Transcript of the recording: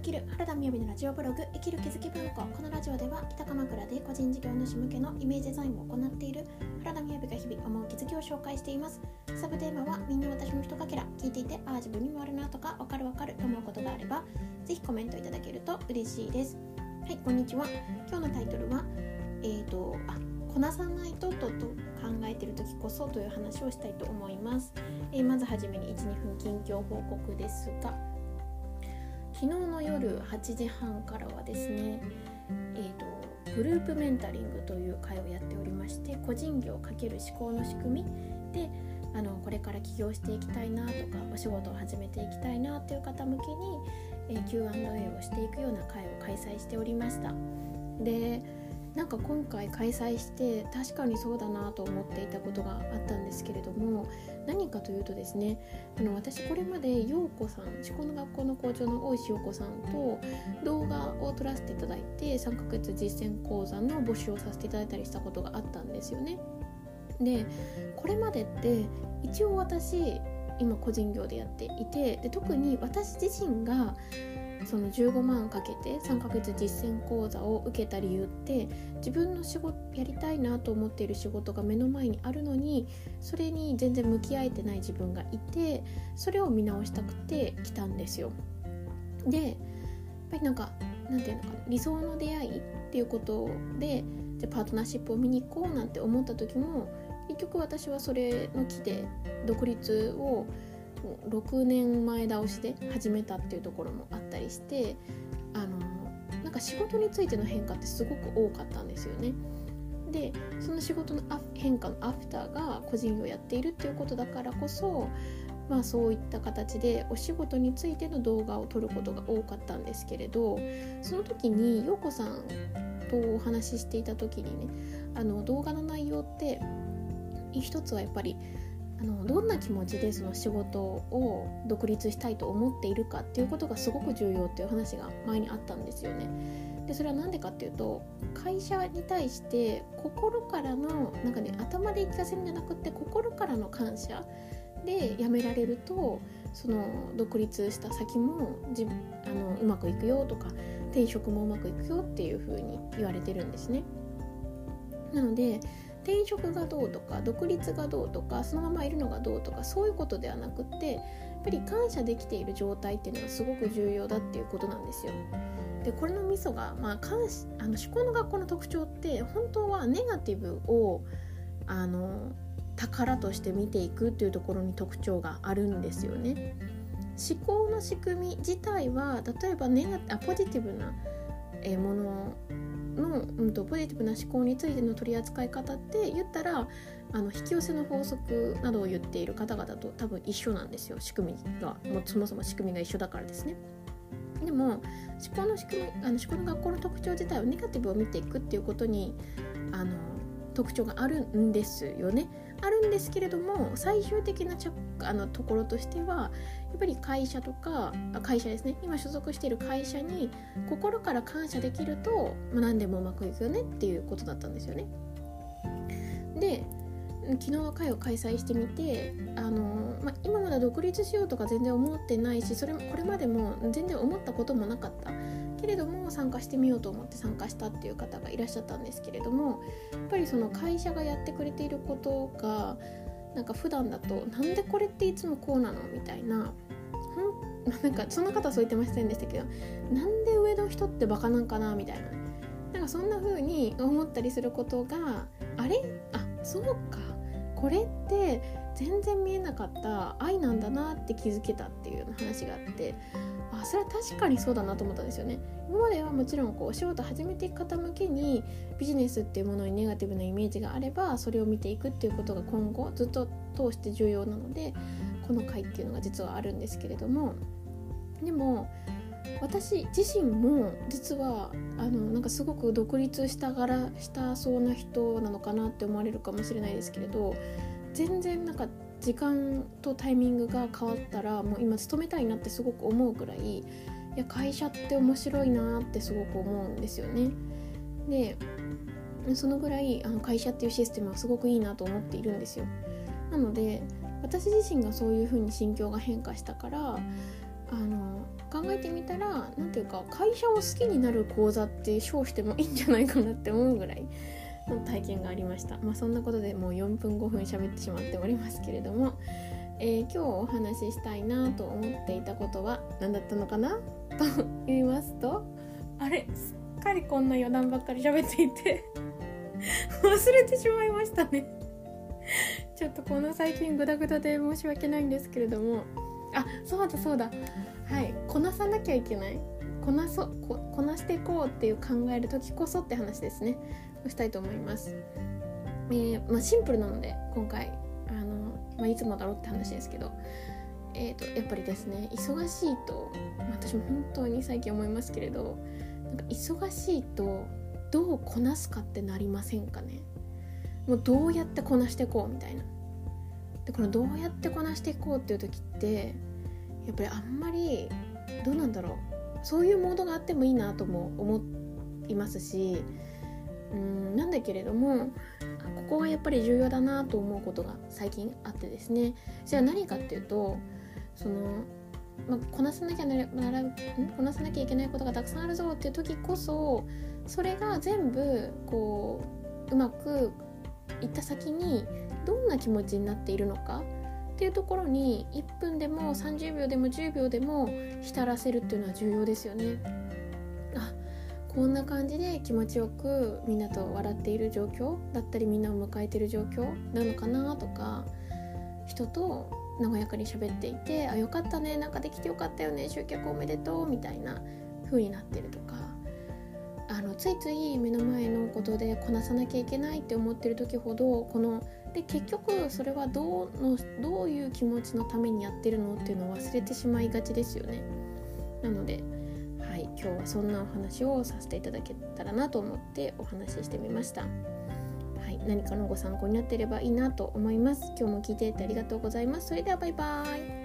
生きる。原田美由のラジオブログ生きる気づき文庫このラジオでは北鎌倉で個人事業主向けのイメージデザインを行っている。原田美由が日々思う気づきを紹介しています。サブテーマはみんな私のひとかけら聞いていてああ自分にもあるなとかわかるわかると思うことがあればぜひコメントいただけると嬉しいです。はいこんにちは。今日のタイトルはえーとあこなさないととと考えてる時こそという話をしたいと思います、えー、まずはじめに12分近況報告ですが昨日の夜8時半からはですね、えーと、グループメンタリングという会をやっておりまして個人業×思考の仕組みであのこれから起業していきたいなとかお仕事を始めていきたいなっていう方向けに、えー、Q&A をしていくような会を開催しておりました。でなんか今回開催して確かにそうだなと思っていたことがあったんですけれども何かというとですねあの私これまで陽子さん思考の学校の校長の大石陽子さんと動画を撮らせていただいて3ヶ月実践講座の募集をさせていただいたりしたことがあったんですよね。でこれまでって一応私今個人業でやっていてで特に私自身がその15万かけて3ヶ月実践講座を受けた理由って自分の仕事やりたいなと思っている仕事が目の前にあるのにそれに全然向き合えてない自分がいてそれを見直したくて来たんですよ。でやっぱりなんかなんていうのかな理想の出会いっていうことでじゃパートナーシップを見に行こうなんて思った時も結局私はそれの木で独立を6年前倒しで始めたっていうところもあったりしてあのなんか仕事についての変化ってすごく多かったんですよね。でその仕事の変化のアフターが個人業をやっているっていうことだからこそまあそういった形でお仕事についての動画を撮ることが多かったんですけれどその時に陽子さんとお話ししていた時にねあの動画の内容って一つはやっぱりあのどんな気持ちでその仕事を独立したいと思っているかっていうことがすごく重要っていう話が前にあったんですよね。でそれは何でかっていうと会社に対して心からのなんかね頭で言い聞かせるんじゃなくて心からの感謝で辞められるとその独立した先も自あのうまくいくよとか転職もうまくいくよっていう風に言われてるんですね。なので転職がどうとか独立がどうとかそのままいるのがどうとかそういうことではなくってやっぱり感謝できている状態っていうのがすごく重要だっていうことなんですよ。でこれのミソが、まあ、感あの思考の学校の特徴って本当はネガティブをあの宝として見ていくっていうところに特徴があるんですよね。思考の仕組み自体は例えばネガあポジティブなものの、うんと、ポジティブな思考についての取り扱い方って言ったらあの引き寄せの法則などを言っている方々と多分一緒なんですよ仕組みがもうそもそも仕組みが一緒だからですね。でも思考の仕組みあの思考の学校の特徴自体をネガティブを見ていくっていうことにあの特徴があるんですよね。あるんですけれども最終的なあのところとしてはやっぱり会社とか会社ですね今所属している会社に心から感謝できると、ま、何でもうまくいくよねっていうことだったんですよね。で昨日の会を開催してみてあの、まあ、今まだ独立しようとか全然思ってないしそれこれまでも全然思ったこともなかったけれども参加してみようと思って参加したっていう方がいらっしゃったんですけれどもやっぱりその会社がやってくれていることがなんか普段だとなんでこれっていつもこうなのみたいな なんかその方はそう言ってませんでしたけどなんで上の人ってバカなんかなみたいななんかそんな風に思ったりすることがあれ？あそうか。これって全然見えなかった愛なんだなって気づけたっていうような話があってあそれは確かにそうだなと思ったんですよね。今まではもちろんこうお仕事始めていく方向けにビジネスっていうものにネガティブなイメージがあればそれを見ていくっていうことが今後ずっと通して重要なのでこの回っていうのが実はあるんですけれどもでも私自身も実はあのなんかすごく独立したがらしたそうな人なのかなって思われるかもしれないですけれど全然なんか時間とタイミングが変わったらもう今勤めたいなってすごく思うぐらいいや会社って面白いなってすごく思うんですよね。でそのぐらいあの会社っていうシステムはすごくいいなと思っているんですよ。なので私自身がそういう風に心境が変化したからあの考えてみたら何ていうか会社を好きになる講座って称してもいいんじゃないかなって思うぐらいの体験がありました。まあそんなことでもう4分5分喋ってしまっておりますけれども、えー、今日お話ししたいなと思っていたことは何だったのかな？と言いますとあれ？すっかりこんな余談ばっかり喋っていて 忘れてしまいましたね。ちょっとこの最近グダグダで申し訳ないんですけれどもあそうだそうだ。はい。こなさなきゃいけない。こなそここなしていこうっていう考える時こそって話ですね。したいと思います、えー、まあ、シンプルなので今回あの、まあ、いつもだろうって話ですけどえーと、やっぱりですね忙しいと、まあ、私も本当に最近思いますけれどなんか忙しいとどうこなすかってなりませんかね。もうどうやってこなしていこうみたいな。でこのどうやってこなしていこうっていう時ってやっぱりあんまりどうなんだろう。そういうモードがあってもいいなとも思いますしうんなんだけれどもここはやっぱり重要だなと思うことが最近あってですね。じゃあ何かっていうとその、まあ、こなさなきゃならこなさなきゃいけないことがたくさんあるぞっていう時こそそれが全部こううまくいった先にどんな気持ちになっているのか？っていうところに1分でも30秒でも10秒でも浸らせるっていうのは重要ですよね。こんな感じで気持ちよくみんなと笑っている状況だったりみんなを迎えてる状況なのかなとか人と和やかに喋っていて「あよかったねなんかできてよかったよね集客おめでとう」みたいな風になってるとかあのついつい目の前のことでこなさなきゃいけないって思ってる時ほどこので結局それはどうのどういう気持ちのためにやってるのっていうのを忘れてしまいがちですよね。なので、今日はそんなお話をさせていただけたらなと思ってお話ししてみました。はい、何かのご参考になっていればいいなと思います。今日も聞いていてありがとうございます。それではバイバーイ。